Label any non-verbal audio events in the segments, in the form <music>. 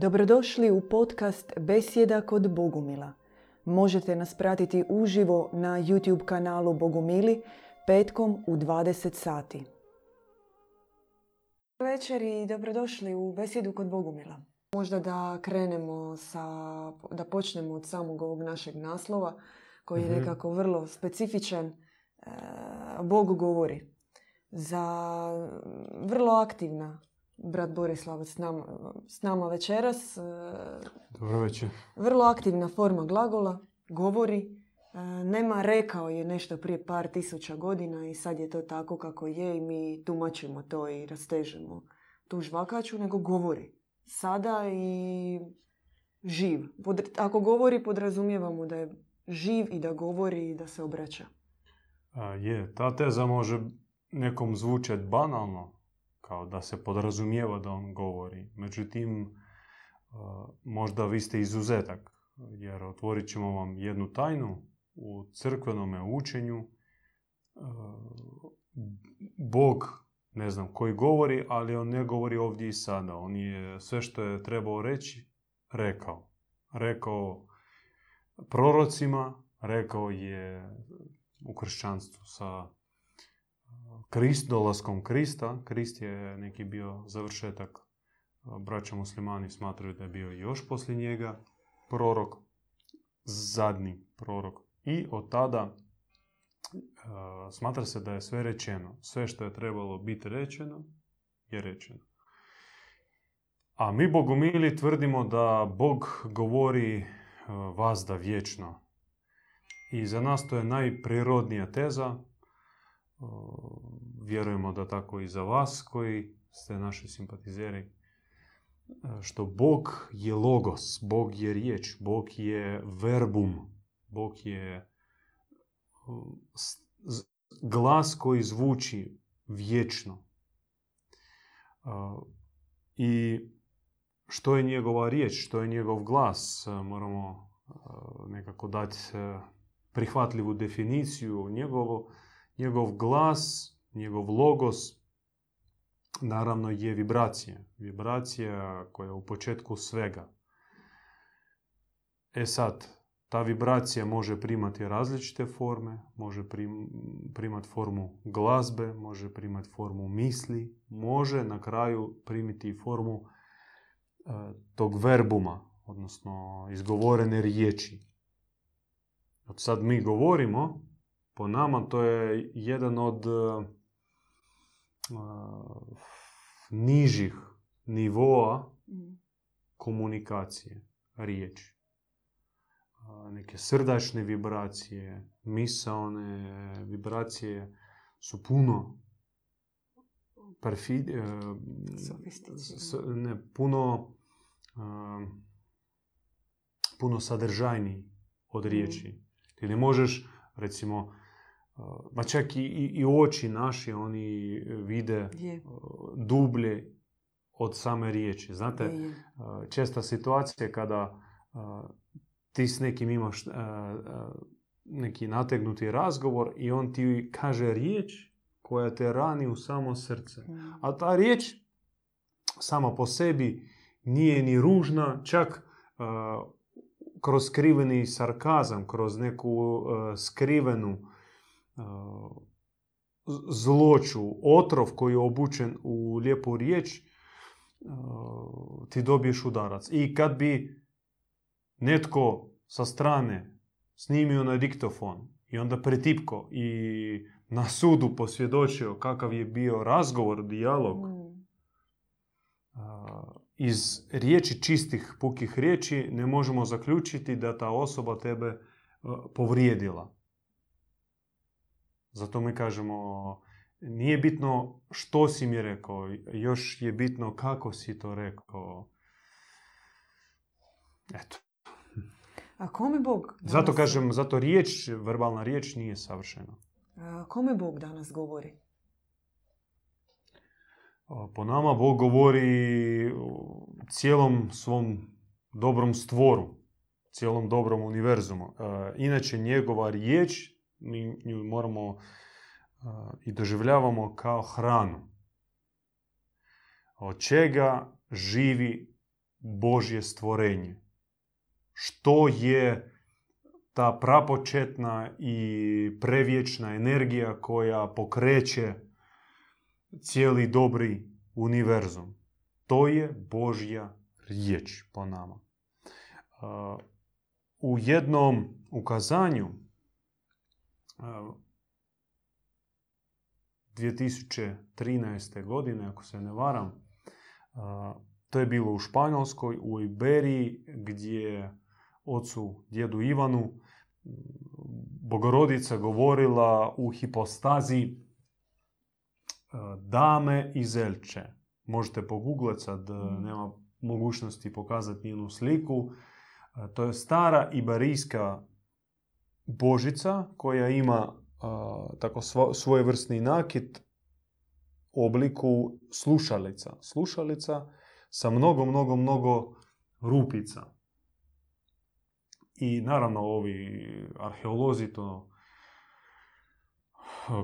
Dobrodošli u podcast Besjeda kod Bogumila. Možete nas pratiti uživo na YouTube kanalu Bogumili petkom u 20 sati. Večer i dobrodošli u Besjedu kod Bogumila. Možda da krenemo sa, da počnemo od samog ovog našeg naslova koji je Mhm. nekako vrlo specifičan. E, Bog govori. Za vrlo aktivna brat Borislavac s nama, s nama večeras. e, Dobro večer. vrlo aktivna forma glagola, govori. E, Nema rekao je nešto prije par tisuća godina i sad je to tako kako je i mi tumačimo to i rastežemo tu žvakaču, nego govori. Sada i živ. Pod- ako govori, podrazumijevamo da je živ i da govori i da se obraća. A, je, ta teza može nekom zvučati banalno, kao da se podrazumijeva da on govori. Međutim, a, možda vi ste izuzetak, jer otvorit ćemo vam jednu tajnu u crkvenom učenju. A, Bog, ne znam koji govori, ali on ne govori ovdje i sada. On je sve što je trebao reći, rekao. Rekao prorocima, rekao je u kršćanstvu sa Krist, dolaskom Krista. Krist je neki bio završetak. Braća muslimani smatraju da je bio još poslije njega prorok, zadnji prorok. I od tada e, smatra se da je sve rečeno. Sve što je trebalo biti rečeno je rečeno. A mi bogomili tvrdimo da Bog govori e, vazda vječno. I za nas to je najprirodnija teza. Vjerujemo da tako i za vas koji ste naši simpatizeri. E, Što Bog je logos, Bog je riječ, Bog je verbum, Bog je glas koji zvuči vječno. A, I što je njegova riječ, što je njegov glas, e, moramo e, nekako dati e, prihvatljivu definiciju. Njegovo, njegov glas, njegov logos, naravno je vibracija. Vibracija koja je u početku svega. E sad, ta vibracija može primati različite forme, može prim, primati formu glazbe, može primati formu misli, može na kraju primiti formu e, tog verbuma, odnosno izgovorene riječi. Od sad mi govorimo, po nama to je jedan od e, e, nižih nivoa komunikacije, riječi. Neke srdačne vibracije, misaone vibracije su puno perfid, e, Sofisticirane. s- ne, puno puno sadržajniji od Mhm. riječi. Ti ne možeš, recimo, ma čak i, i, i oči naši, oni vide Je, dublje od same riječi. Znate, je, je. česta situacija kada ti s nekim imaš neki nategnuti razgovor i on ti kaže riječ koja te rani u samo srce. Mm. A ta riječ sama po sebi nije ni ružna, čak kroz skriveni sarkazam, kroz neku skrivenu zloću, otrov koji je obučen u lijepu riječ, ti dobiješ udarac. I kad bi netko sa strane snimio na diktofon i onda pretipko i na sudu posvjedočio kakav je bio razgovor, dijalog, Mm. iz riječi čistih, pukih riječi ne možemo zaključiti da ta osoba tebe povrijedila. Zato mi kažemo, nije bitno što si mi rekao, još je bitno kako si to rekao. Eto. A kome Bog Zato danas- kažem, zato riječ, verbalna riječ nije savršena. A, Kome Bog danas govori? Po nama Bog govori cijelom svom dobrom stvoru, cijelom dobrom univerzumu. E, Inače, njegova riječ, mi nju moramo i doživljavamo kao hranu. Od čega živi Božje stvorenje. Što je ta prapočetna i prevječna energija koja pokreće cijeli dobri univerzum. To je Božja riječ po nama. U jednom ukazanju 2013. godine, ako se ne varam, to je bilo u Španjolskoj, u Iberiji, gdje ocu, djedu Ivanu, Bogorodica govorila u hipostazi dame iz Elče. Možete pogooglati sad, mm. nema mogućnosti pokazati njenu sliku. To je stara iberijska božica koja ima tako svojevrsni nakit u obliku slušalica. Slušalica sa mnogo, mnogo, mnogo rupica. I naravno ovi arheolozi to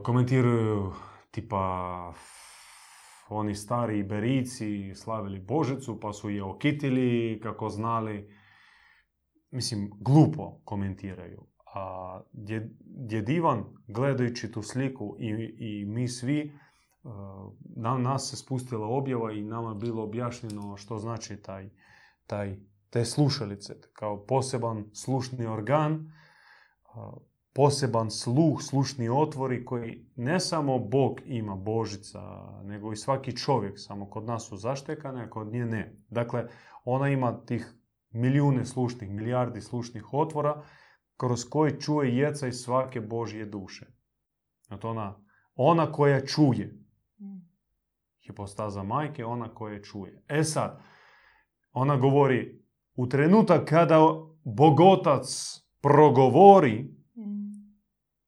komentiraju tipa oni stari Iberici slavili Božicu pa su je okitili kako znali. Mislim, glupo komentiraju. A djed Ivan, gledajući tu sliku i, i mi svi, nam, nas se spustila objava i nama bilo objašnjeno što znači taj, taj, te slušalice kao poseban slušni organ, poseban sluh, slušni otvori koji ne samo Bog ima Božica, nego i svaki čovjek, samo kod nas su zaštekane, a kod nje ne. Dakle, ona ima tih milijune slušnih, milijardi slušnih otvora kroz koji čuje jeca iz svake Božje duše. Znači ona, ona koja čuje. Hipostaza majke, ona koja čuje. E sad, ona govori, u trenutak kada Bogotac progovori,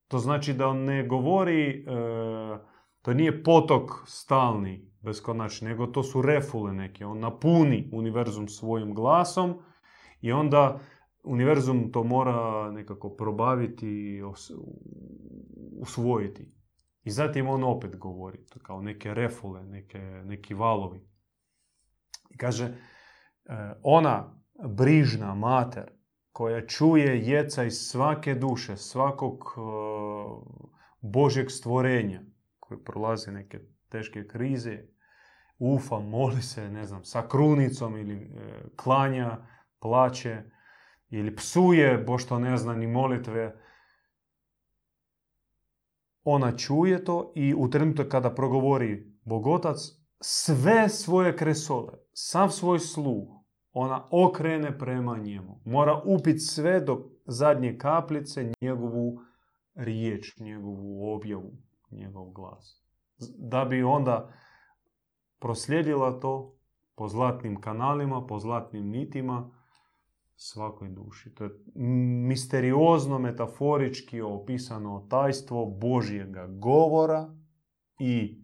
to znači da on ne govori, e, to nije potok stalni, beskonačni, nego to su refule neke. On napuni univerzum svojim glasom i onda univerzum to mora nekako probaviti i usvojiti. I zatim on opet govori, to kao neke refule, neke, neki valovi. I kaže, e, ona brižna mater koja čuje jeca iz svake duše, svakog e, Božjeg stvorenja, koji prolazi neke teške krize, ufa, moli se, ne znam, sa krunicom ili e, klanja, plaće, ili psuje, bo što ne zna ni molitve, ona čuje to i u trenutku kada progovori Bogotac, sve svoje kresove, sav svoj sluh, ona okrene prema njemu. Mora upit sve do zadnje kaplice njegovu riječ, njegovu objavu, njegov glas. Da bi onda proslijedila to po zlatnim kanalima, po zlatnim nitima, svakoj duši. To je misteriozno, metaforički opisano tajstvo Božjega govora i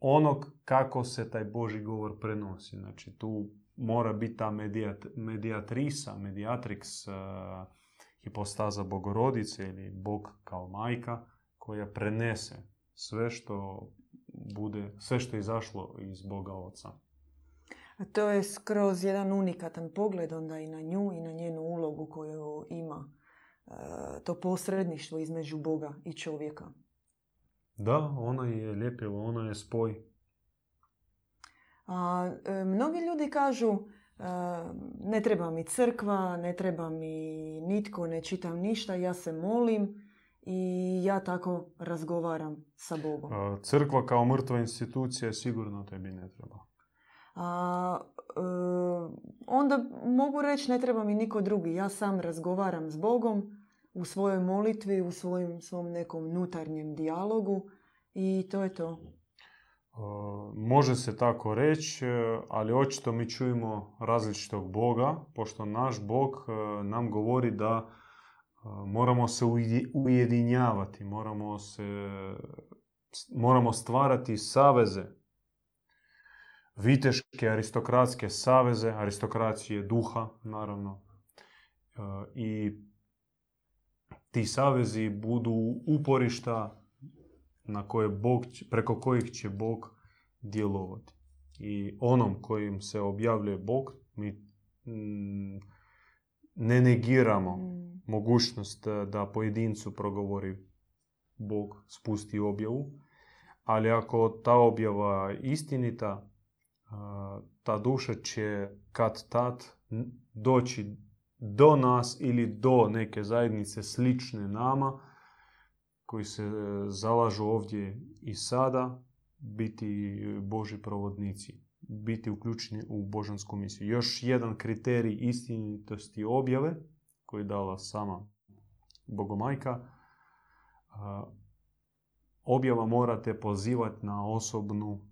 onog kako se taj Boži govor prenosi. Znači tu mora biti ta medijat, medijatrisa, medijatrix, uh, hipostaza bogorodice ili Bog kao majka koja prenese sve što bude, sve što je izašlo iz Boga Oca. To je skroz jedan unikatan pogled onda i na nju i na njenu ulogu koju ima e, to posredništvo između Boga i čovjeka. Da, ona je ljepila, ona je spoj. A, e, mnogi ljudi kažu e, ne treba mi crkva, ne treba mi nitko, ne čitam ništa, ja se molim i ja tako razgovaram sa Bogom. Crkva kao mrtva institucija sigurno tebi ne treba a, e, onda mogu reći ne treba mi niko drugi. Ja sam razgovaram s Bogom u svojoj molitvi, u svojim, svom nekom unutarnjem dijalogu i to je to. Može se tako reći, ali očito mi čujemo različitog Boga, pošto naš Bog e, nam govori da e, moramo se ujedinjavati, moramo, se, moramo stvarati saveze viteške aristokratske saveze, aristokracije duha, naravno. E, I ti savezi budu uporišta na koje Bog, preko kojih će Bog djelovati. i onom kojim se objavljuje Bog, mi mm, ne negiramo Mm. mogućnost e, da pojedincu progovori Bog, spusti objavu, ali ako ta objava je istinita, ta duša će kad tad doći do nas ili do neke zajednice slične nama, koji se e, zalažu ovdje i sada, biti Boži provodnici, biti uključeni u božansku misiju. Još jedan kriterij istinitosti objave, koji je dala sama Bogomajka, objava morate pozivati na osobnu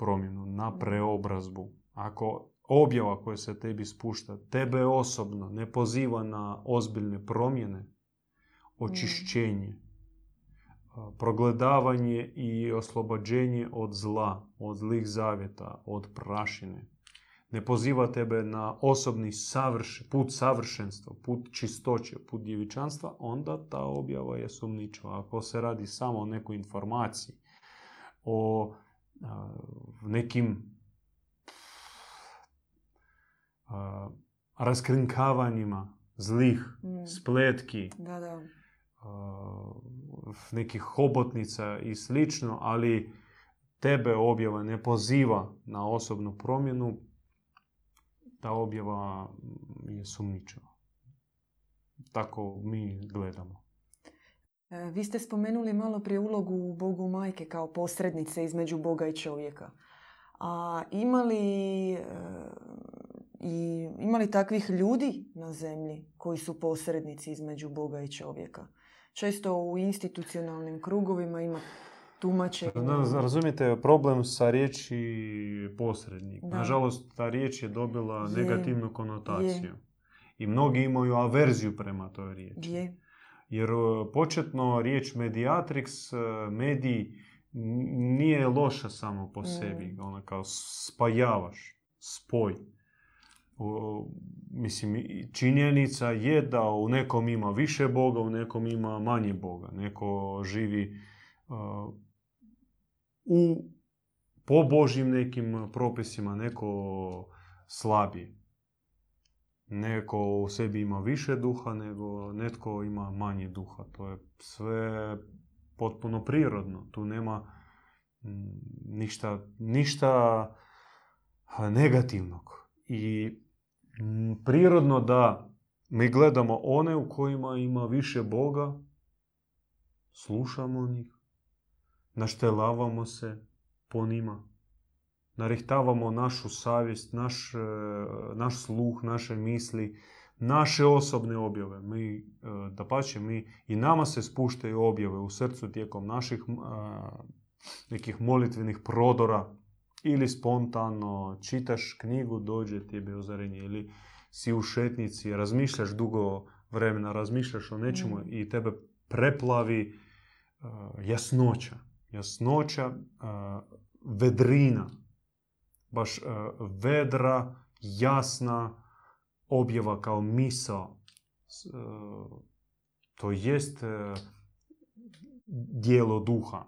promjenu, na preobrazbu. Ako objava koja se tebi spušta, tebe osobno ne poziva na ozbiljne promjene, očišćenje, a, progledavanje i oslobođenje od zla, od zlih zavjeta, od prašine, ne poziva tebe na osobni savrš, put savršenstva, put čistoće, put djevičanstva, onda ta objava je sumničava. Ako se radi samo o nekoj informaciji, o a, nekim raskrinkavanjima zlih Mm. spletki, Da, da. nekih hobotnica i slično, ali tebe objava ne poziva na osobnu promjenu, ta objava je sumničava. Tako mi gledamo. E, Vi ste spomenuli malo prije ulogu Bogu majke kao posrednice između Boga i čovjeka. A ima li, e, i, ima li takvih ljudi na zemlji koji su posrednici između Boga i čovjeka? Često u institucionalnim krugovima ima tumačenja. Da, Razumijete, problem sa riječi posrednik. Da. Nažalost, ta riječ je dobila Je. negativnu konotaciju. I mnogi imaju averziju prema toj riječi. Je. Jer e, početno riječ mediatrix, e, medij, n- nije loša samo po Mm. sebi. Ona kao spajavaš, spoj. O, mislim, činjenica je da u nekom ima više Boga, u nekom ima manje Boga. Neko živi uh, u po Božjim nekim propisima, neko slabije. Neko u sebi ima više duha, nego netko ima manje duha. To je sve potpuno prirodno. Tu nema mm, ništa, ništa negativnog. I mm, prirodno da mi gledamo one u kojima ima više Boga, slušamo njih, naštelavamo se po njima, narihtavamo našu savjest, naš, e, naš sluh, naše misli, naše osobne objave. Mi, e, dapače, mi i nama se spuštaju objave u srcu tijekom naših a, nekih molitvenih prodora ili spontano čitaš knjigu, dođe ti je ozarenje ili si u šetnici, razmišljaš dugo vremena, razmišljaš o nečemu Mm. i tebe preplavi jasnoća. Jasnoća, vedrina. Baš uh, vedra, jasna objava kao misao. S- uh, to jest uh, dijelo duha,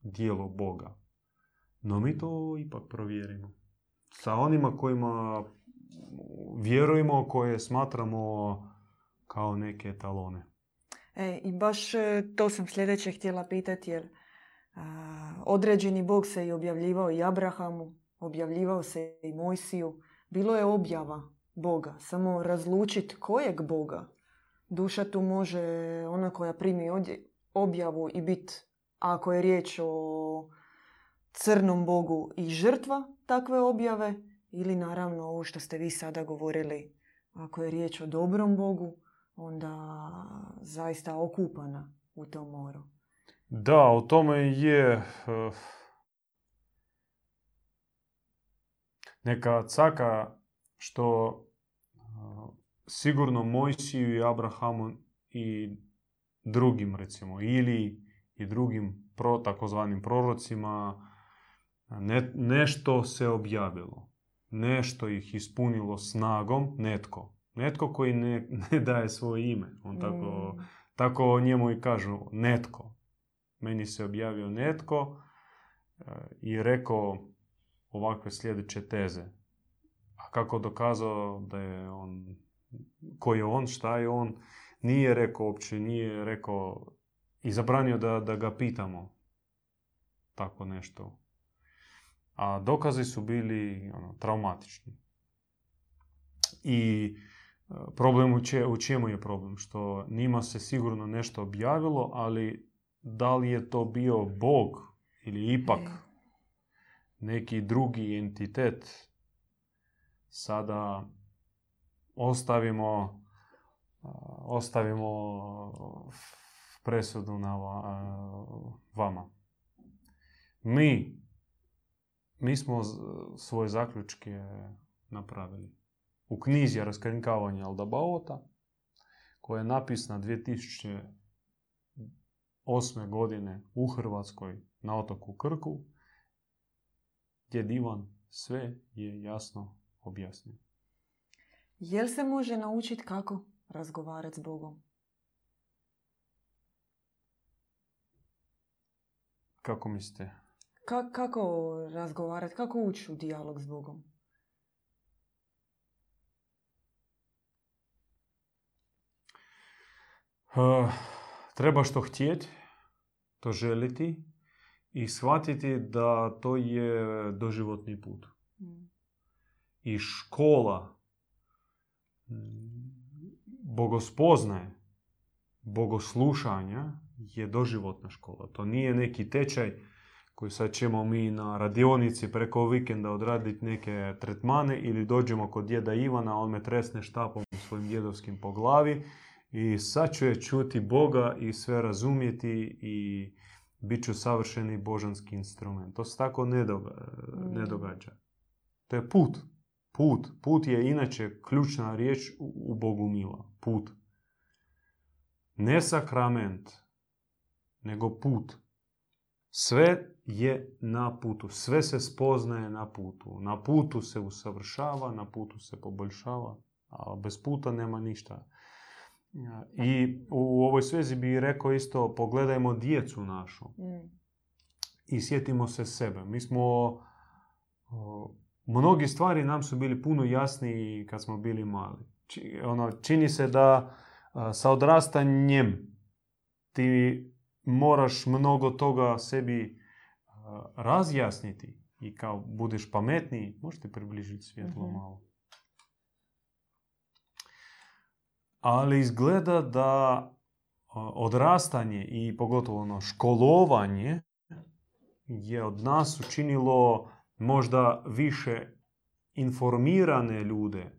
dijelo Boga. No mi to ipak provjerimo. Sa onima kojima vjerujemo, koje smatramo kao neke etalone. E, I baš e, to sam sljedeće htjela pitati jer a, određeni Bog se i objavljivao i Abrahamu, objavljivao se i Mojsiju. Bilo je objava Boga, samo razlučiti kojeg Boga. Duša tu može, ona koja primi objavu i biti, ako je riječ o crnom Bogu i žrtva takve objave, ili naravno ovo što ste vi sada govorili, ako je riječ o dobrom Bogu, onda zaista okupana u tom moru. Da, u tome je neka caka što sigurno Mojsiju i Abrahamu i drugim recimo ili i drugim pro, takozvanim prorocima ne, nešto se objavilo. Nešto ih ispunilo snagom, netko. Netko koji ne, <laughs> ne daje svoje ime. On tako, Mm, tako o njemu i kažu netko. Meni se objavio netko i rekao ovakve sljedeće teze. A kako dokazao da je on, ko je on, šta je on, nije rekao uopće, nije rekao i zabranio da, da ga pitamo tako nešto. A dokazi su bili ono, traumatični. I e, problem u, če, u čemu je problem? Što njima se sigurno nešto objavilo, ali da li je to bio Bog ili ipak neki drugi entitet, sada ostavimo, ostavimo presudu na vama. Mi, mi smo svoje zaključke napravili. U knjizi Raskrinkavanja Aldabaota, koja je napisana 2008. godine u Hrvatskoj na otoku Krku, gdje divan sve je jasno objasnio. Jel se može naučiti kako razgovarati s Bogom? Kako mislite? Ka- kako razgovarati, kako ući u dijalog s Bogom? Uh, treba što htjeti, to želiti i shvatiti da to je doživotni put. Mm. I škola bogospoznaje, bogoslušanja je doživotna škola. To nije neki tečaj koji sad ćemo mi na radionici preko vikenda odraditi neke tretmane ili dođemo kod djeda Ivana, on me tresne štapom svojim djedovskim po glavi i sad ću je čuti Boga i sve razumjeti i bit ću savršeni božanski instrument. To se tako ne, ne događa. To je put. Put. Put je inače ključna riječ u Bogu mila. Put. Ne sakrament, nego put. Sve je na putu. Sve se spoznaje na putu. Na putu se usavršava, na putu se poboljšava, a bez puta nema ništa. I u ovoj svezi bi rekao isto, pogledajmo djecu našu i sjetimo se sebe. Mi smo, mnogi stvari nam su bili puno jasniji kad smo bili mali. ono, čini se da sa odrastanjem ti moraš mnogo toga sebi razjasniti i kao budeš pametniji, možete približiti svjetlo mm malo. Ali izgleda da odrastanje i pogotovo ono školovanje je od nas učinilo možda više informirane ljude,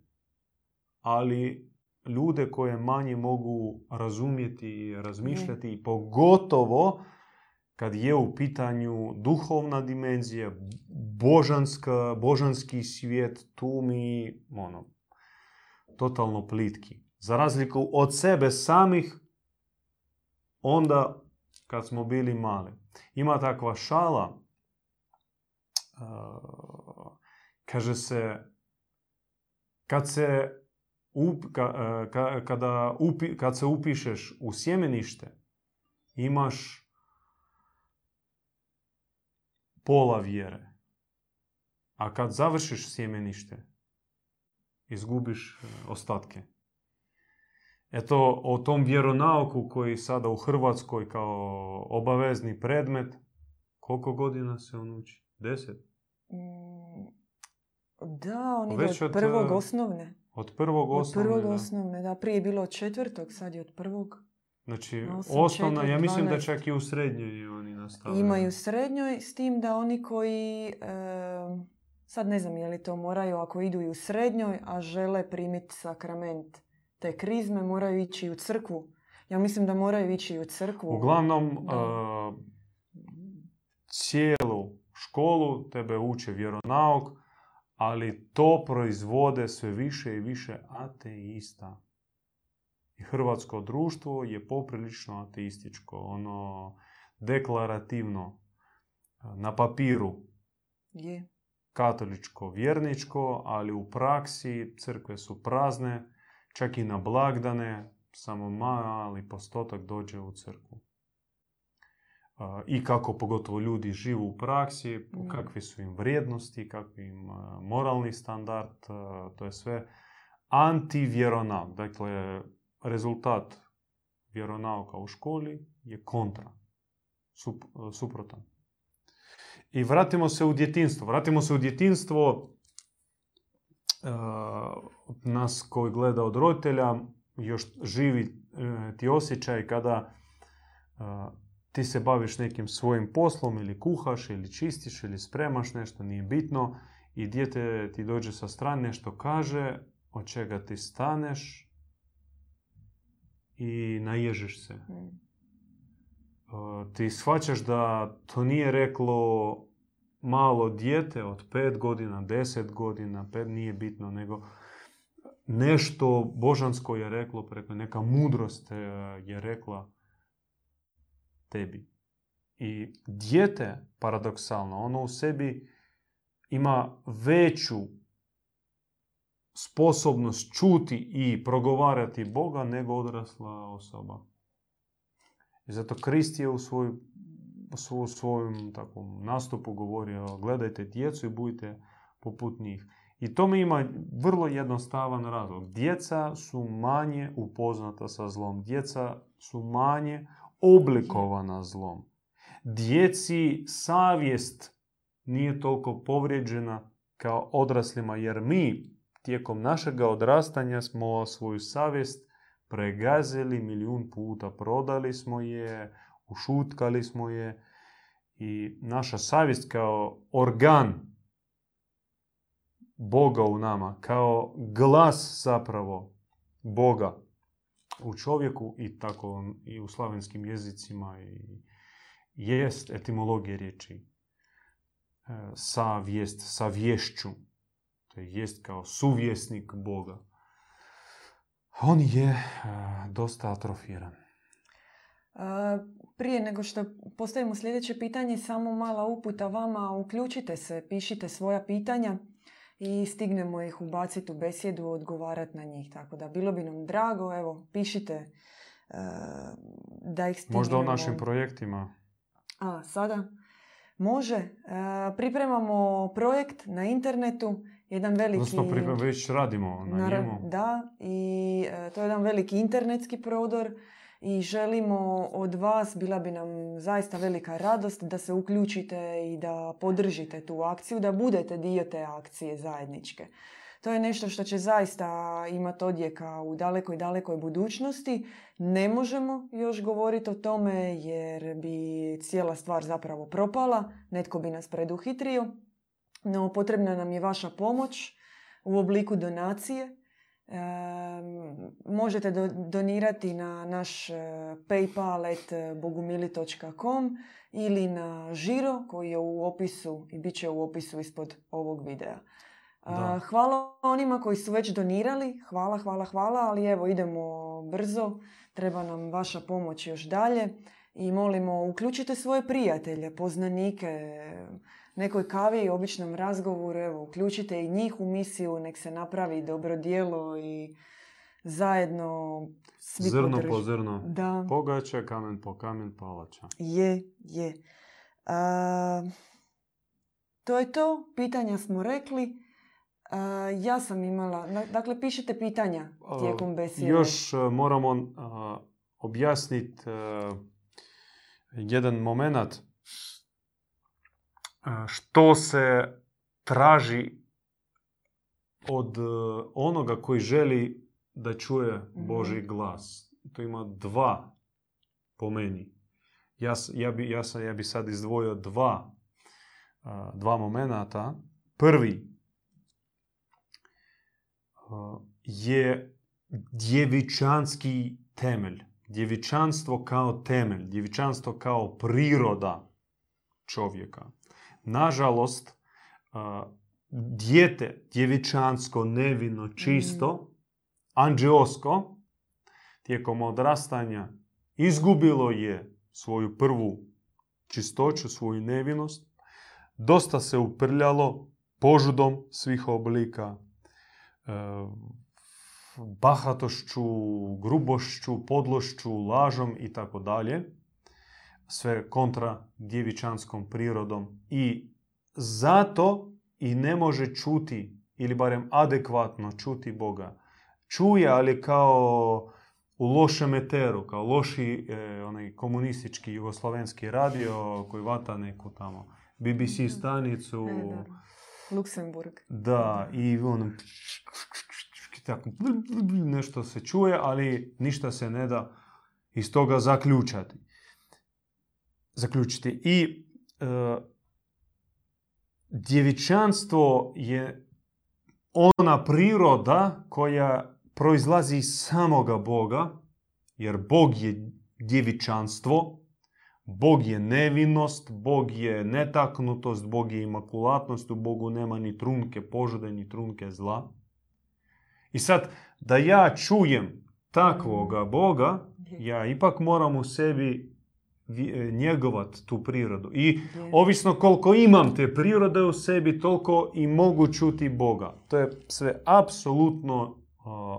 ali ljude koje manje mogu razumjeti i razmišljati i pogotovo kad je u pitanju duhovna dimenzija, božanska, božanski svijet, tu mi ono, totalno plitki. Za razliku od sebe samih, onda kad smo bili mali. Ima takva šala, kaže se, kad se, up, kada upi, kad se upišeš u sjemenište, imaš pola vjere. A kad završiš sjemenište, izgubiš ostatke. Eto, o tom vjeronauku koji sada u Hrvatskoj kao obavezni predmet, koliko godina se on uči? Deset? Mm, da, on ide od prvog osnovne. Od prvog osnovne, Od prvog osnovne, da. Prije je bilo od četvrtog, sad je od prvog. Znači, osnovna, ja mislim da čak i u srednjoj oni nastavljaju. Imaju u srednjoj, s tim da oni koji, sad ne znam je li to moraju, ako idu i u srednjoj, a žele primiti sakrament te krizme, moraju ići u crkvu. Ja mislim da moraju ići u crkvu. Uglavnom, uh, cijelu školu tebe uče vjeronauk, ali to proizvode sve više i više ateista. I hrvatsko društvo je poprilično ateističko. Ono, deklarativno, na papiru. Je. Katoličko, vjerničko, ali u praksi crkve su prazne Čak i na blagdane samo mali postotak dođe u crkvu. i kako pogotovo ljudi živu u praksi, kakve su im vrijednosti, kakvi im a, moralni standard, a, to je sve antivjeronauk. Dakle, rezultat vjeronauka u školi je kontra, sup- suprotan. I vratimo se u djetinstvo. Vratimo se u djetinstvo e, nas koji gleda od roditelja još živi e, ti osjećaj kada e, ti se baviš nekim svojim poslom ili kuhaš ili čistiš ili spremaš nešto, nije bitno i dijete ti dođe sa strane nešto kaže, od čega ti staneš i naježiš se. Mm. Ti shvaćaš da to nije reklo malo dijete od pet godina, deset godina, pet nije bitno, nego nešto božansko je reklo preko, neka mudrost uh, je rekla tebi. I dijete, paradoksalno, ono u sebi ima veću sposobnost čuti i progovarati Boga nego odrasla osoba. I zato Krist je u, svoj, u svo- svojem takvom nastupu govorio gledajte djecu i budite poput njih. I tome ima vrlo jednostavan razlog. Djeca su manje upoznata sa zlom. Djeca su manje oblikovana zlom. Djeci savjest nije toliko povrijeđena kao odraslima, jer mi tijekom našega odrastanja smo svoju savjest pregazili milijun puta, prodali smo je, ušutkali smo je i naša savjest kao organ Boga u nama, kao glas zapravo Boga u čovjeku i tako i u slavenskim jezicima i jest etimologija riječi e, savjest, savješću. To je jest kao suvjesnik Boga. On je e, dosta atrofiran. A, Prije nego što postavimo sljedeće pitanje, samo mala uputa vama. Uključite se, pišite svoja pitanja i stignemo ih ubaciti u besjedu, odgovarati na njih. Tako da bilo bi nam drago, evo, pišite e, da ih stignemo. Možda o našim projektima. A, sada? Može. E, pripremamo projekt na internetu, jedan veliki... Odnosno, priprem- već radimo na njemu. Da, i e, to je jedan veliki internetski prodor i želimo od vas, bila bi nam zaista velika radost da se uključite i da podržite tu akciju, da budete dio te akcije zajedničke. To je nešto što će zaista imati odjeka u dalekoj, dalekoj budućnosti. Ne možemo još govoriti o tome jer bi cijela stvar zapravo propala, netko bi nas preduhitrio, no potrebna nam je vaša pomoć u obliku donacije. Em, možete do- donirati na naš e, paypal.bogumili.com ili na žiro koji je u opisu i bit će u opisu ispod ovog videa. Da. Hvala onima koji su već donirali, hvala, hvala, hvala, ali evo idemo brzo, treba nam vaša pomoć još dalje i molimo uključite svoje prijatelje, poznanike, nekoj kavi i običnom razgovoru, evo uključite i njih u misiju, nek se napravi dobro djelo i zajedno svi Zrno po zrno. Da. Pogača, kamen po kamen palača. Je, je. A, to je to. Pitanja smo rekli. A, ja sam imala... Dakle, pišite pitanja tijekom besjede. Još e, moramo objasniti jedan moment što se traži od e, onoga koji želi da čuje Mhm. Boži glas. To ima dva po meni. Ja, ja, bi, ja, sam, ja bi sad izdvojio dva, dva momenata. Prvi je djevičanski temelj. Djevičanstvo kao temelj, djevičanstvo kao priroda čovjeka. Nažalost, a, dijete djevičansko, nevino, čisto, anđeosko, tijekom odrastanja izgubilo je svoju prvu čistoću, svoju nevinost, dosta se uprljalo požudom svih oblika, e, bahatošću, grubošću, podlošću, lažom i tako dalje. Sve kontra djevičanskom prirodom i zato i ne može čuti ili barem adekvatno čuti Boga. Čuje, ali kao u lošem eteru, kao loši e, onaj komunistički jugoslavenski radio koji vata neku tamo BBC stanicu. Luksemburg. Da, i on tako, nešto se čuje, ali ništa se ne da iz toga zaključati. Zaključiti. I e, djevičanstvo je ona priroda koja proizlazi iz samoga Boga, jer Bog je djevičanstvo, Bog je nevinost, Bog je netaknutost, Bog je imakulatnost, u Bogu nema ni trunke požude, ni trunke zla. I sad, da ja čujem takvoga Boga, ja ipak moram u sebi njegovat tu prirodu. I ovisno koliko imam te prirode u sebi, toliko i mogu čuti Boga. To je sve apsolutno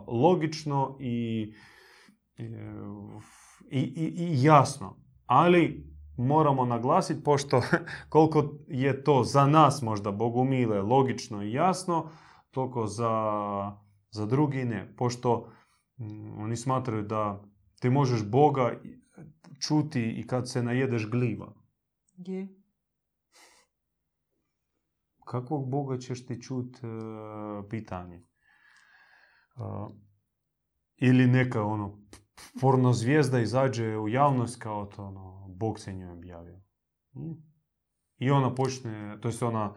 logično i, e, i, i, i jasno. Ali moramo naglasiti, pošto <laughs> koliko je to za nas možda bogumile, logično i jasno, toliko za, za drugi ne. Pošto mm, oni smatraju da ti možeš Boga čuti i kad se najedeš gliva. Gdje? Kakvog Boga ćeš ti čut e, pitanje? ili neka ono porno zvijezda izađe u javnost kao to ono, Bog se njoj objavio. I ona počne, to jest ona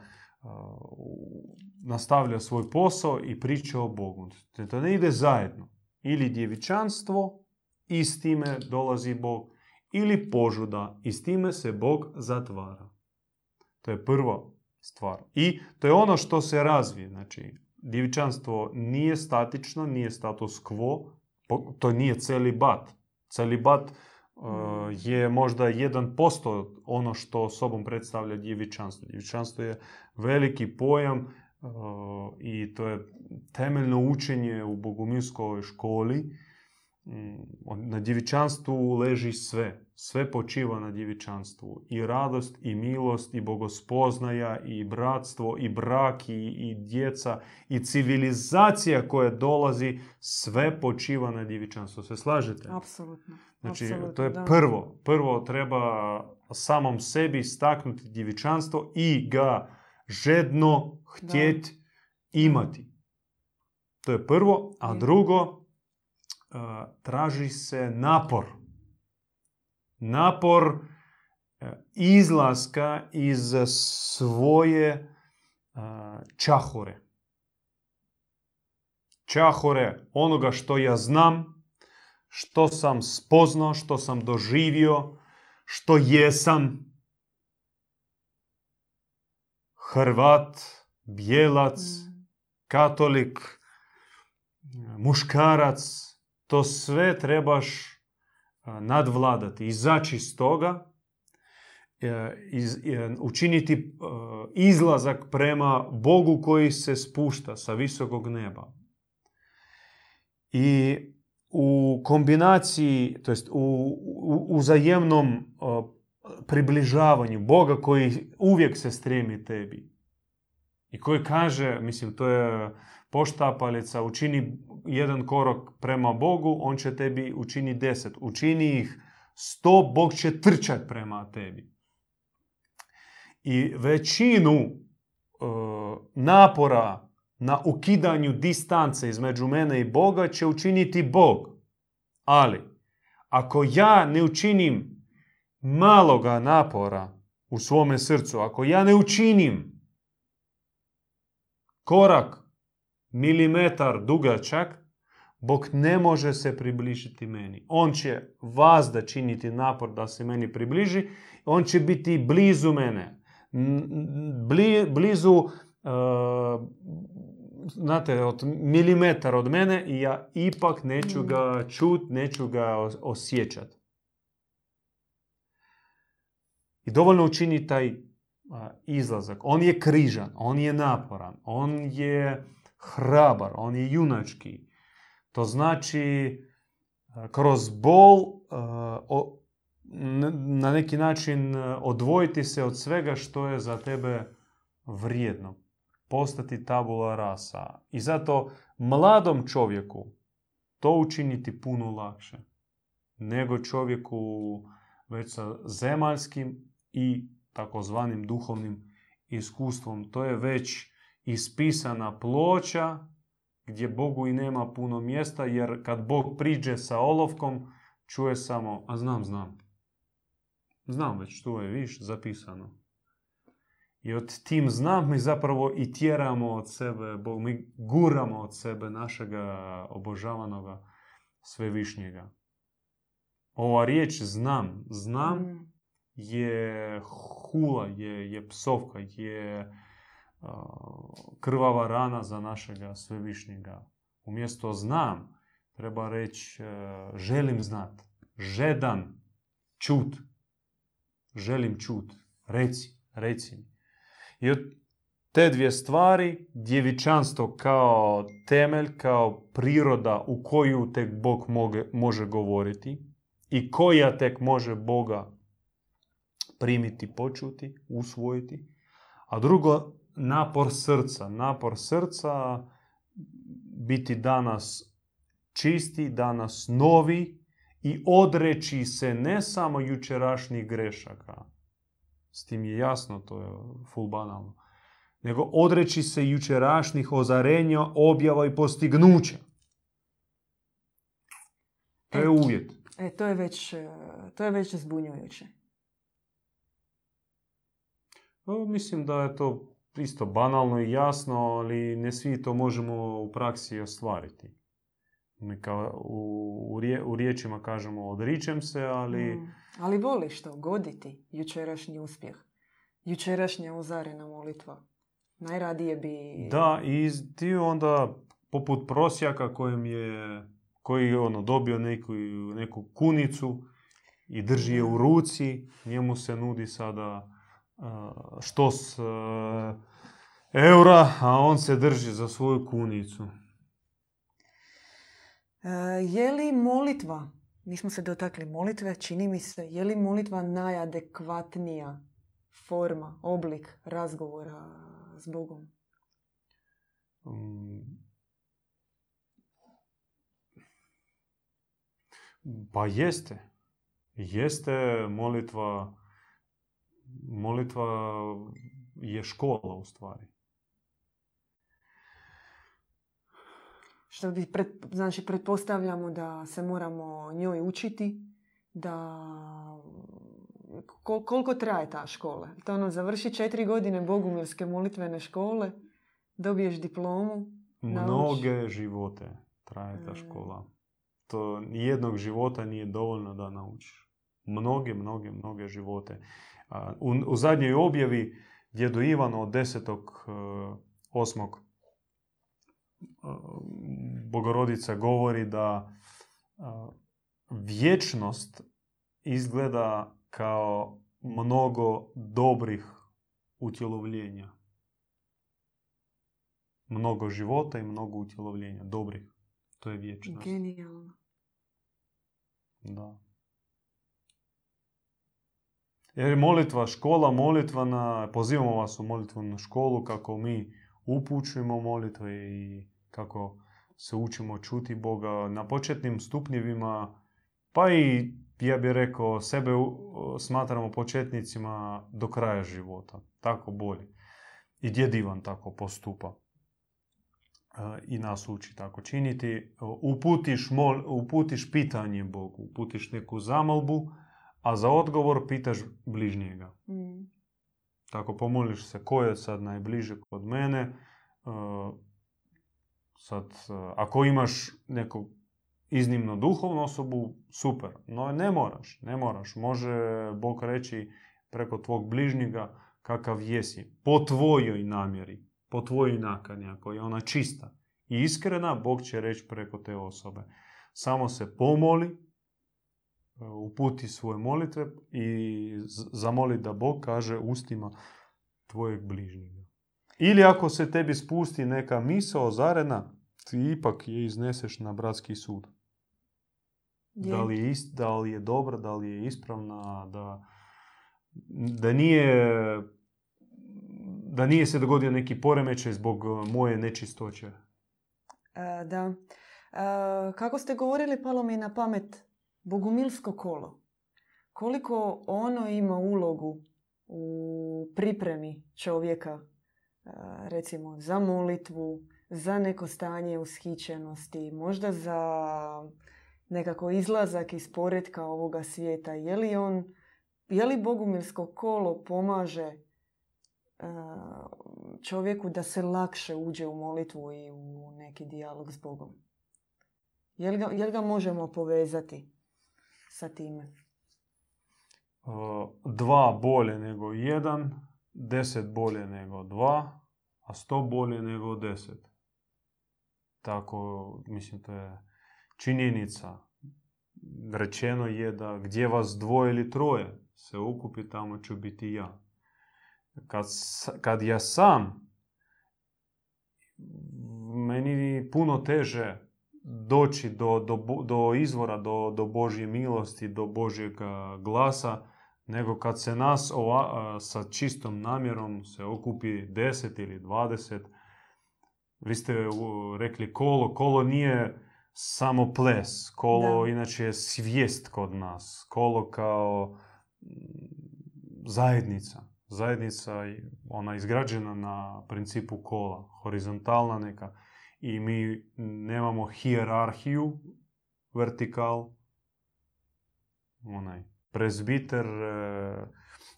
nastavlja svoj posao i priča o Bogu. To ne ide zajedno. Ili djevičanstvo i s time dolazi Bog, ili požuda i s time se Bog zatvara. To je prva stvar. I to je ono što se razvije. Znači, djevičanstvo nije statično, nije status quo, to nije celibat. Celibat uh, je možda 1% ono što sobom predstavlja djevičanstvo. Djevičanstvo je veliki pojam uh, i to je temeljno učenje u bogumilskoj školi na djevičanstvu leži sve. Sve počiva na djevičanstvu. I radost, i milost, i bogospoznaja, i bratstvo, i brak, i, i djeca, i civilizacija koja dolazi, sve počiva na djevičanstvu. Se slažete? Apsolutno. Znači, to je prvo. Prvo treba samom sebi istaknuti djevičanstvo i ga žedno htjeti imati. To je prvo. A drugo, traži se napor. Napor e, izlaska iz svoje čahore. Čahore onoga što ja znam, što sam spoznao, što sam doživio, što jesam. Hrvat, bijelac, mm. katolik, muškarac, to sve trebaš nadvladati, izaći iz toga, e, e, učiniti e, izlazak prema Bogu koji se spušta sa visokog neba. I u kombinaciji, to jest u uzajemnom približavanju Boga koji uvijek se stremi tebi i koji kaže, mislim, to je poštapalica, učini jedan korak prema Bogu, on će tebi učini deset. Učini ih sto, Bog će trčati prema tebi. I većinu e, napora na ukidanju distance između mene i Boga će učiniti Bog. Ali, ako ja ne učinim maloga napora u svome srcu, ako ja ne učinim korak milimetar dugačak, Bog ne može se približiti meni. On će vas da činiti napor da se meni približi. On će biti blizu mene. blizu, uh, znate, od milimetar od mene i ja ipak neću ga čut, neću ga osjećat. I dovoljno učini taj izlazak. On je križan, on je naporan, on je hrabar, on je junački. To znači kroz bol na neki način e, odvojiti se od svega što je za tebe vrijedno. Postati tabula rasa. I zato mladom čovjeku to učiniti puno lakše nego čovjeku već sa zemaljskim i takozvanim duhovnim iskustvom. To je već ispisana ploča gdje Bogu i nema puno mjesta jer kad Bog priđe sa olovkom čuje samo, a znam, znam. Znam već, to je, viš, zapisano. I od tim znam mi zapravo i tjeramo od sebe, Bog, mi guramo od sebe našega obožavanoga svevišnjega. Ova riječ znam, znam mm. je hula, je, je psovka, je krvava rana za našega svevišnjega. Umjesto znam, treba reći e, želim znat, žedan, čut, želim čut, reci, reci. I od te dvije stvari, djevičanstvo kao temelj, kao priroda u koju tek Bog moge, može govoriti i koja tek može Boga primiti, počuti, usvojiti. A drugo, napor srca. Napor srca biti danas čisti, danas novi i odreći se ne samo jučerašnjih grešaka. S tim je jasno, to je full banalno. Nego odreći se jučerašnjih ozarenja, objava i postignuća. To je uvjet. E, to je već, to je već zbunjujuće. mislim da je to isto banalno i jasno, ali ne svi to možemo u praksi ostvariti. Mi kao u, u, riječima kažemo odričem se, ali... Mm. Ali voliš to, goditi jučerašnji uspjeh. Jučerašnja uzarena molitva. Najradije bi... Da, i ti onda poput prosjaka kojem je, koji je ono, dobio neku, neku kunicu i drži je u ruci, njemu se nudi sada što s eura, a on se drži za svoju kunicu. E, je li molitva, nismo se dotakli molitve, čini mi se, je li molitva najadekvatnija forma, oblik razgovora s Bogom? Mm. Pa jeste. Jeste molitva molitva je škola u stvari. Što bi, znači, pretpostavljamo da se moramo njoj učiti, da koliko traje ta škola? To ono, završi četiri godine bogumilske molitvene škole, dobiješ diplomu. Mnoge živote traje ta mm. škola. To jednog života nije dovoljno da naučiš. Mnoge, mnoge, mnoge živote. U, u zadnjoj objavi djedo Ivano od 10.8. E, e, Bogorodica govori da e, vječnost izgleda kao mnogo dobrih utjelovljenja. Mnogo života i mnogo utjelovljenja. Dobrih. To je vječnost. Genijalno. Da. Jer molitva, škola molitvana, pozivamo vas u molitvenu školu kako mi upućujemo molitve i kako se učimo čuti Boga na početnim stupnjevima, pa i ja bih rekao sebe smatramo početnicima do kraja života. Tako bolje. I djed Ivan tako postupa. E, I nas uči tako činiti. Uputiš, mol, uputiš pitanje Bogu, uputiš neku zamolbu, a za odgovor pitaš bližnjega. Mm. Tako pomoliš se ko je sad najbliže kod mene. E, sad, e, ako imaš neku iznimno duhovnu osobu, super. No ne moraš, ne moraš. Može Bog reći preko tvog bližnjega kakav jesi. Po tvojoj namjeri, po tvojoj nakani, ako je ona čista i iskrena, Bog će reći preko te osobe. Samo se pomoli, uputi svoje molitve i zamoli da Bog kaže ustima tvojeg bližnjega. Ili ako se tebi spusti neka misao zarena, ti ipak je izneseš na bratski sud. Da li je, ist, da li je dobra, da li je ispravna, da, da nije da nije se dogodio neki poremećaj zbog moje nečistoće. E, da. E, kako ste govorili, palo mi na pamet bogumilsko kolo. Koliko ono ima ulogu u pripremi čovjeka, e, recimo za molitvu, za neko stanje ushićenosti, možda za nekako izlazak iz poredka ovoga svijeta. Je li on, je li bogumilsko kolo pomaže čovjeku da se lakše uđe u molitvu i u neki dijalog s Bogom? Jel ga, jel ga možemo povezati sa time? Dva bolje nego jedan, deset bolje nego dva, a sto bolje nego deset. Tako, mislim, to je činjenica. Rečeno je da gdje vas dvoje ili troje se ukupi, tamo ću biti ja. Kad, kad ja sam, meni puno teže doći do, do, do izvora, do, do Božje milosti, do Božjeg glasa, nego kad se nas ova, sa čistom namjerom se okupi deset ili dvadeset. Vi ste rekli kolo. Kolo nije samo ples. Kolo inače je svijest kod nas. Kolo kao zajednica. Zajednica ona izgrađena na principu kola. Horizontalna neka i mi nemamo hijerarhiju, vertikal, onaj prezbiter, e,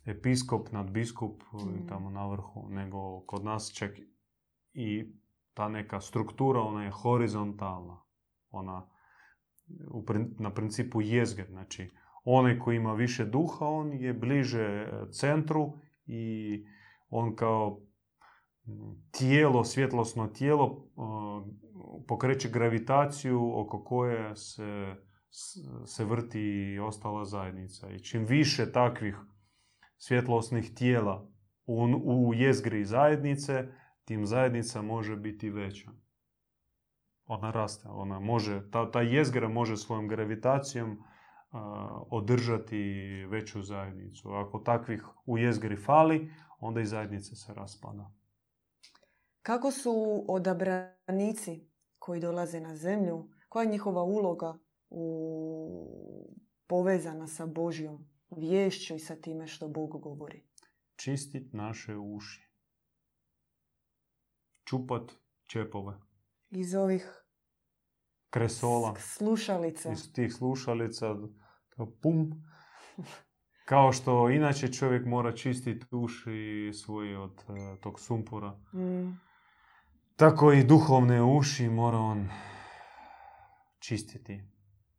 episkop, nadbiskup mm. tamo na vrhu, nego kod nas čak i ta neka struktura, ona je horizontalna. Ona na principu jezgre, znači onaj koji ima više duha, on je bliže centru i on kao tijelo, svjetlosno tijelo pokreće gravitaciju oko koje se, se vrti i ostala zajednica. I čim više takvih svjetlosnih tijela u, u jezgri zajednice, tim zajednica može biti veća. Ona raste, ona može, ta, ta jezgra može svojom gravitacijom održati veću zajednicu. Ako takvih u jezgri fali, onda i zajednica se raspada. Kako su odabranici koji dolaze na zemlju, koja je njihova uloga u... povezana sa Božjom vješću i sa time što Bog govori? Čistit naše uši. Čupat čepove. Iz ovih kresola. Slušalica. Iz tih slušalica. Pum. <laughs> Kao što inače čovjek mora čistiti uši svoje od uh, tog sumpora. Mm. Tako i duhovne uši mora on čistiti.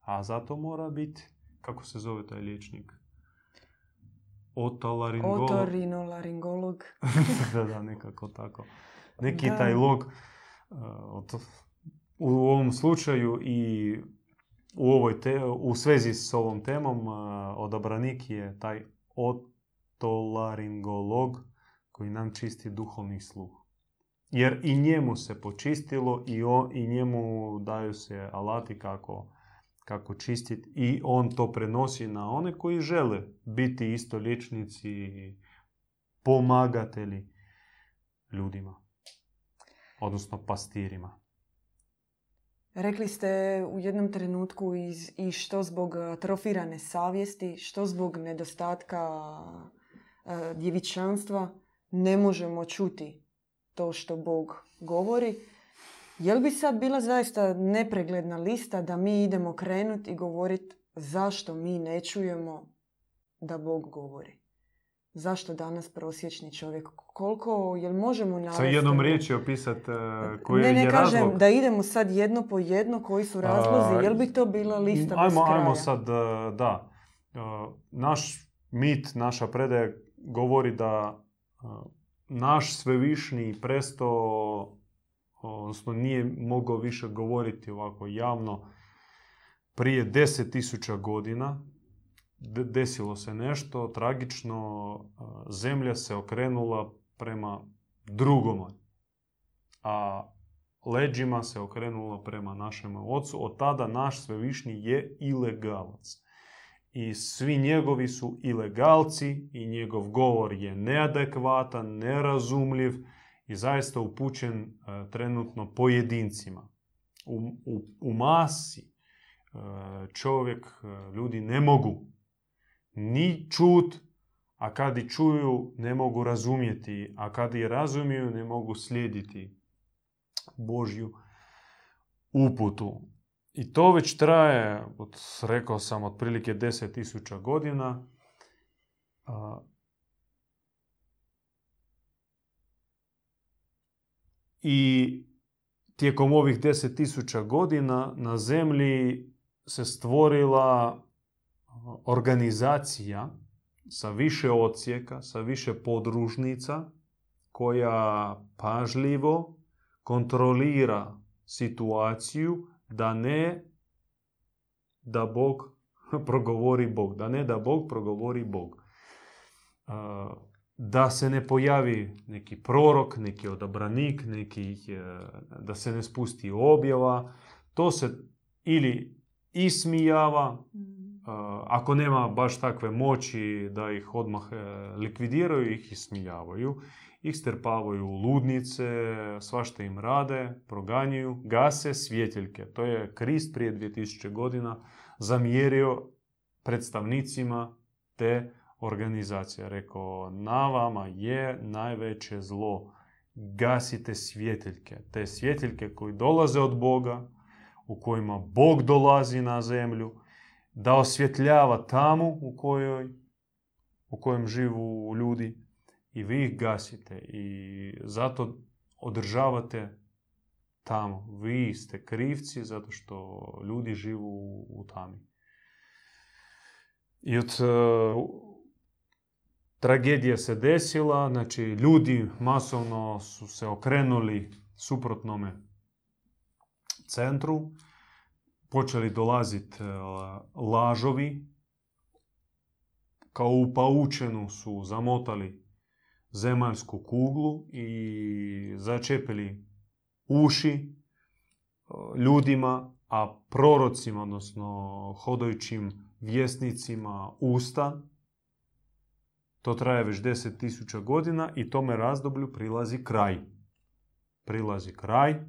A zato mora biti, kako se zove taj liječnik? Otolaringolog. Otorinolaringolog. <laughs> da, da, nekako tako. Neki taj log uh, u ovom slučaju i u, ovoj te, u svezi s ovom temom uh, odabranik je taj otolaringolog koji nam čisti duhovni sluh. Jer i njemu se počistilo i, o, i njemu daju se alati kako, kako čistiti i on to prenosi na one koji žele biti isto liječnici, pomagatelji ljudima, odnosno pastirima. Rekli ste u jednom trenutku iz, i što zbog atrofirane savjesti, što zbog nedostatka e, djevičanstva ne možemo čuti to što Bog govori. Jel bi sad bila zaista nepregledna lista da mi idemo krenuti i govoriti zašto mi ne čujemo da Bog govori? Zašto danas prosječni čovjek? Koliko, jel možemo navesti... Sa jednom riječi opisati uh, koji ne, ne, je kažem razlog? da idemo sad jedno po jedno koji su razlozi. jel bi to bila lista ajmo, bez kraja? Ajmo sad, uh, da. Uh, naš mit, naša predaja govori da naš svevišnji presto, odnosno nije mogao više govoriti ovako javno, prije deset tisuća godina desilo se nešto tragično, zemlja se okrenula prema drugom. A leđima se okrenula prema našem ocu. Od tada naš svevišnji je ilegalac. I svi njegovi su ilegalci i njegov govor je neadekvatan, nerazumljiv i zaista upućen e, trenutno pojedincima. U, u, u masi e, čovjek, e, ljudi ne mogu ni čut, a kad i čuju ne mogu razumjeti, a kad i razumiju ne mogu slijediti Božju uputu. I to već traje, od, rekao sam, otprilike 10.000 godina. I tijekom ovih 10.000 godina na zemlji se stvorila organizacija sa više ocijeka, sa više podružnica koja pažljivo kontrolira situaciju da ne da Bog <laughs> progovori Bog, da ne da Bog progovori Bog. Da se ne pojavi neki prorok, neki odabranik, neki, e, da se ne spusti objava, to se ili ismijava, mm. Ako nema baš takve moći da ih odmah e, likvidiraju, ih ismijavaju ih strpavaju u ludnice, svašta im rade, proganjaju, gase svjetiljke. To je Krist prije 2000 godina zamjerio predstavnicima te organizacije. Rekao, na vama je najveće zlo. Gasite svjetiljke. Te svjetiljke koji dolaze od Boga, u kojima Bog dolazi na zemlju, da osvjetljava tamo u kojoj u kojem živu ljudi, i vi ih gasite i zato održavate tamo. Vi ste krivci zato što ljudi živu u tami. I od uh, tragedija se desila, znači ljudi masovno su se okrenuli suprotnome centru, počeli dolaziti e, lažovi, kao u paučenu su zamotali zemaljsku kuglu i začepili uši e, ljudima, a prorocima, odnosno hodajućim vjesnicima usta. To traje već deset tisuća godina i tome razdoblju prilazi kraj. Prilazi kraj,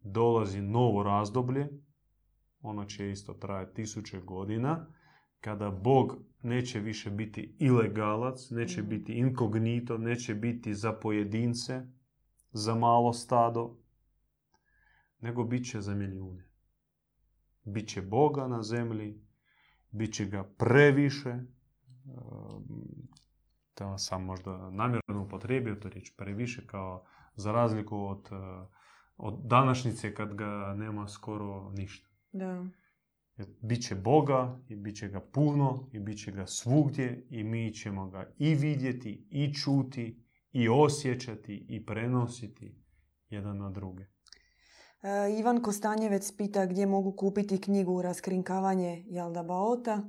dolazi novo razdoblje, ono će isto trajati tisuće godina, kada Bog neće više biti ilegalac, neće mhm. biti inkognito, neće biti za pojedince, za malo stado, nego bit će za milijune. Biće Boga na zemlji, bit će ga previše, ehm, to sam možda namjerno upotrijebio to riječ previše kao za razliku od, eh, od današnjice kad ga nema skoro ništa. Da. Bit će Boga i bit će ga puno i bit će ga svugdje i mi ćemo ga i vidjeti i čuti i osjećati i prenositi jedan na druge. E, Ivan Kostanjevec pita gdje mogu kupiti knjigu Raskrinkavanje Jalda Baota.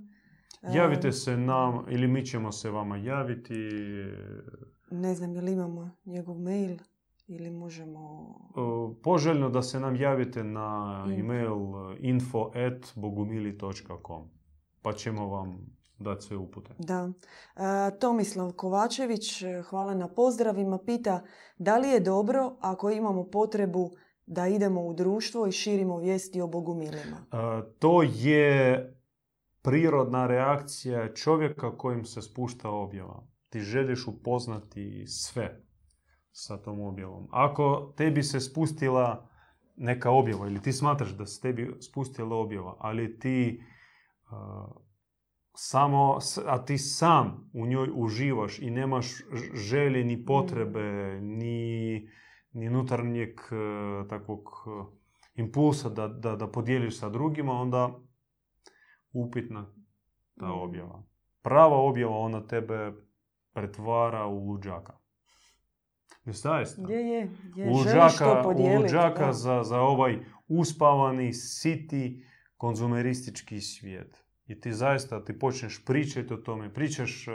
E, Javite se nam ili mi ćemo se vama javiti. Ne znam, li imamo njegov mail? Ili možemo... Poželjno da se nam javite na email info.bogumili.com pa ćemo vam dati sve upute. Da. E, Tomislav Kovačević, hvala na pozdravima, pita da li je dobro ako imamo potrebu da idemo u društvo i širimo vijesti o bogumilima? E, to je prirodna reakcija čovjeka kojim se spušta objava. Ti želiš upoznati sve sa tom objavom. Ako tebi se spustila neka objava ili ti smatraš da se tebi spustila objava, ali ti samo, a ti sam u njoj uživaš i nemaš želje ni potrebe, ni, ni unutarnjeg e, takvog e, impulsa da, da, da podijeliš sa drugima, onda upitna ta mm. objava. Prava objava ona tebe pretvara u luđaka. Zaista. Je, je. je. Luđaka, za, za ovaj uspavani, siti, konzumeristički svijet. I ti zaista ti počneš pričati o tome. Pričaš uh,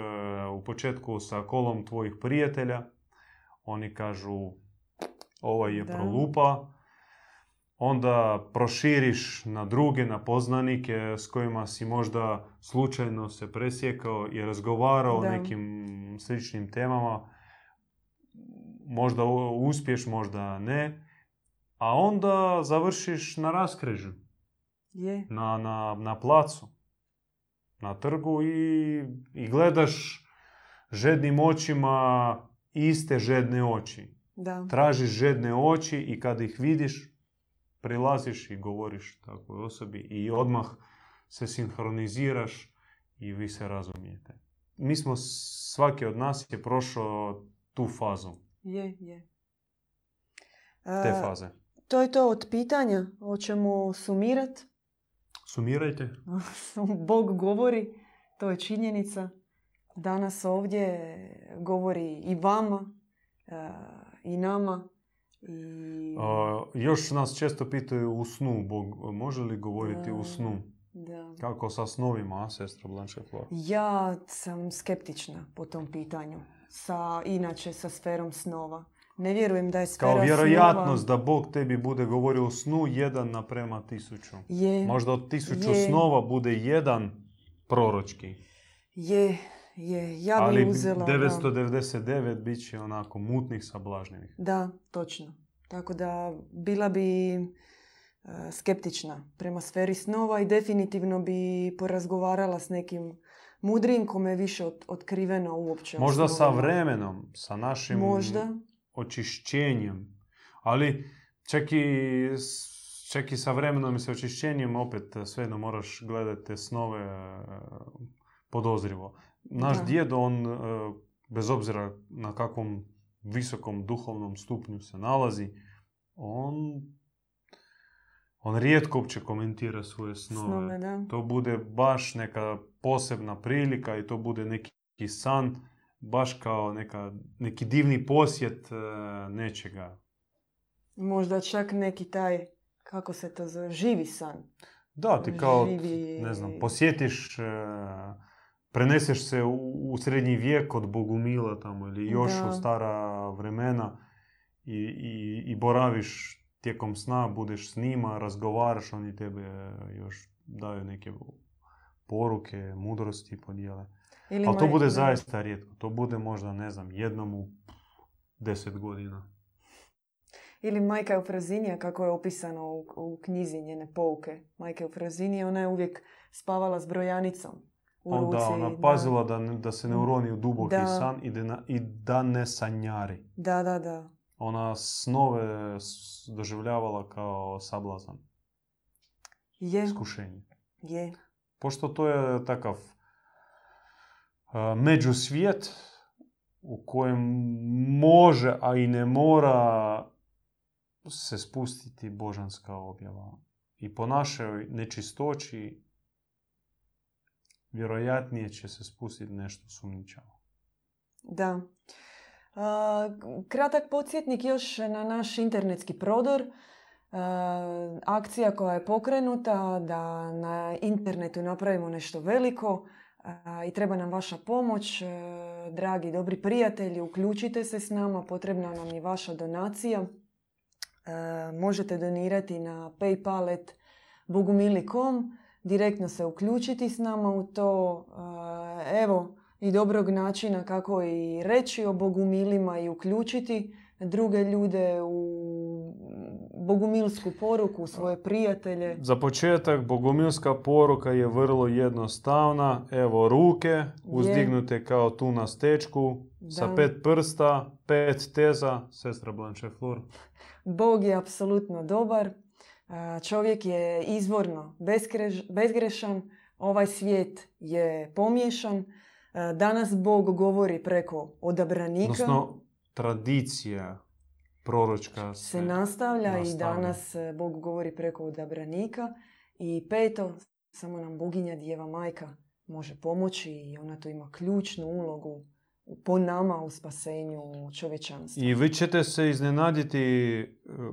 u početku sa kolom tvojih prijatelja. Oni kažu ovaj je da. prolupa. onda proširiš na druge, na poznanike s kojima si možda slučajno se presjekao i razgovarao o Da. nekim sličnim temama. Možda uspješ, možda ne. A onda završiš na raskrižju, Je. na, na, na placu, na trgu i, i gledaš žednim očima iste žedne oči. Da. Tražiš žedne oči i kad ih vidiš, prilaziš i govoriš takvoj osobi i odmah se sinhroniziraš i vi se razumijete. Mi smo, svaki od nas je prošao tu fazu, Je, je. te faze. To je to od pitanja. Hoćemo sumirat. Sumirajte. <laughs> Bog govori, to je činjenica. Danas ovdje govori i vama e, i nama. I, A, još nas često pitaju u snu, Bog, može li govoriti u Da. snu? da. Kako sa snovima, a, sestra Blanche Flor? Ja sam skeptična po tom pitanju. Sa, inače, sa sferom snova. Ne vjerujem da je sfera Kao vjerojatnost snova... da Bog tebi bude govorio u snu jedan naprema tisuću. Je, Možda od tisuću Je. snova bude jedan proročki. je, je. Ja bi ali uzela... da. 999 bit će onako mutnih sablažnjivih. Da, točno. Tako da bila bi e, skeptična prema sferi snova i definitivno bi porazgovarala s nekim mudrijim kome je više ot- otkriveno uopće. o Možda sa vremenom, sa našim Možda. očišćenjem. Ali čak i, čak i sa vremenom i sa očišćenjem opet svejedno moraš gledati snove e, podozrivo. Naš Da. djed, on, e, bez obzira na kakvom visokom duhovnom stupnju se nalazi, on, on rijetko uopće komentira svoje snove. Snove, da. To bude baš neka posebna prilika i to bude neki san, baš kao neka, neki divni posjet e, nečega. Možda čak neki taj, kako se to zove, živi san. Da, ti kao, Živi- ne znam, posjetiš, e, preneseš se u, u srednji vijek od Bogumila tamo ili još Da. u stara vremena i, i, i boraviš tijekom sna, budeš s njima, razgovaraš, oni tebe još daju neke poruke, mudrosti podijele. Ili Ali to bude da. zaista rijetko. To bude možda, ne znam, jednom u deset godina. Ili majka Eufrazinija, kako je opisano u, u knjizi njene pouke. Majka Eufrazinije, ona je uvijek spavala s brojanicom u ruci. Onda ona pazila da, ne- da se ne uroni u duboki Da. san i da, i da ne sanjari. Da, da, da. Ona snove doživljavala kao sablazan, Je, iskušenje. je. Pošto to je takav međusvijet u kojem može, a i ne mora se spustiti božanska objava. I po našoj nečistoći vjerojatnije će se spustiti nešto sumnjičavo. Da. Kratak podsjetnik još na naš internetski prodor. A, akcija koja je pokrenuta da na internetu napravimo nešto veliko a, i treba nam vaša pomoć. E, dragi, dobri prijatelji, uključite se s nama, potrebna nam je vaša donacija. Možete donirati na paypal.bogumili.com, direktno se uključiti s nama u to. Evo, i dobrog načina kako i reći o bogumilima i uključiti druge ljude u bogumilsku poruku, svoje prijatelje. Za početak, bogumilska poruka je vrlo jednostavna. Evo ruke, uzdignute kao tu na stečku, sa Da. pet prsta, pet teza, sestra Blanche Flor. Bog je apsolutno dobar, a, čovjek je izvorno bezgrešan, ovaj svijet je pomiješan. A, Danas Bog govori preko odabranika. Odnosno, tradicija proročka se, se nastavlja, i nastavlja. danas e, Bog govori preko odabranika. I peto, samo nam boginja Djeva Majka može pomoći i ona tu ima ključnu ulogu po nama u spasenju čovječanstva. I vi ćete se iznenaditi e,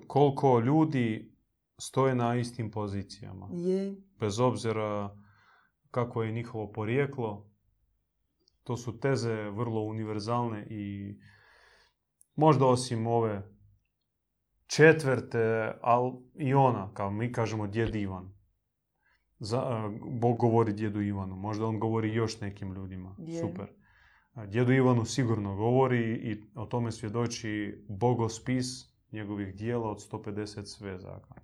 koliko ljudi stoje na istim pozicijama. Je, Bez obzira kako je njihovo porijeklo, to su teze vrlo univerzalne i možda osim ove četvrte, ali i ona, kao mi kažemo djed Ivan. Za, e, Bog govori djedu Ivanu, možda on govori još nekim ljudima. Je. Super. A Djedu Ivanu sigurno govori i o tome svjedoči bogospis njegovih dijela od 150 svezaka.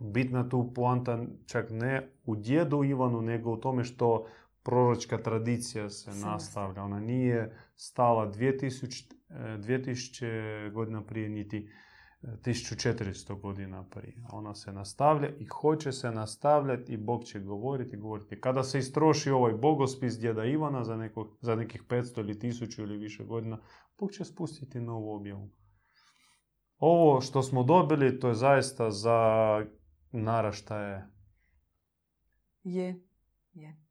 Bitna tu poanta čak ne u djedu Ivanu, nego u tome što proročka tradicija se nastavlja. Ona nije stala 2000, e, 2000 godina prije, niti e, 1400 godina prije. Ona se nastavlja i hoće se nastavljati i Bog će govoriti, govoriti. Kada se istroši ovaj bogospis djeda Ivana za, neko, za nekih 500 ili 1000 ili više godina, Bog će spustiti novu objavu. Ovo što smo dobili, to je zaista za naraštaje. Je, je.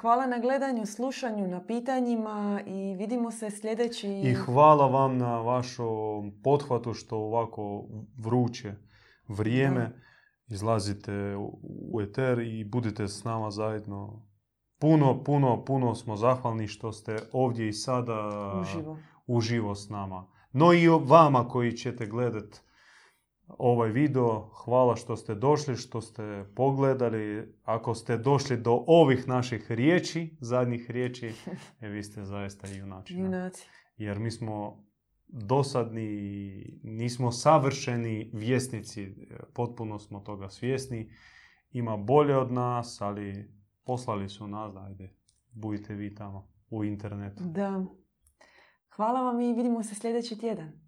Hvala na gledanju, slušanju, na pitanjima i vidimo se sljedeći... I hvala vam na vašom pothvatu što ovako vruće vrijeme izlazite u- eter i budete s nama zajedno. Puno, puno, puno smo zahvalni što ste ovdje i sada uživo. uživo s nama. No i vama koji ćete gledat ovaj video, hvala što ste došli, što ste pogledali. Ako ste došli do ovih naših riječi, zadnjih riječi, <laughs> e, vi ste zaista junači. Junaci. Jer mi smo dosadni, i nismo savršeni vjesnici, potpuno smo toga svjesni. Ima bolje od nas, ali poslali su nas, ajde, budite vi tamo u internetu. Da. Hvala vam i vidimo se sljedeći tjedan.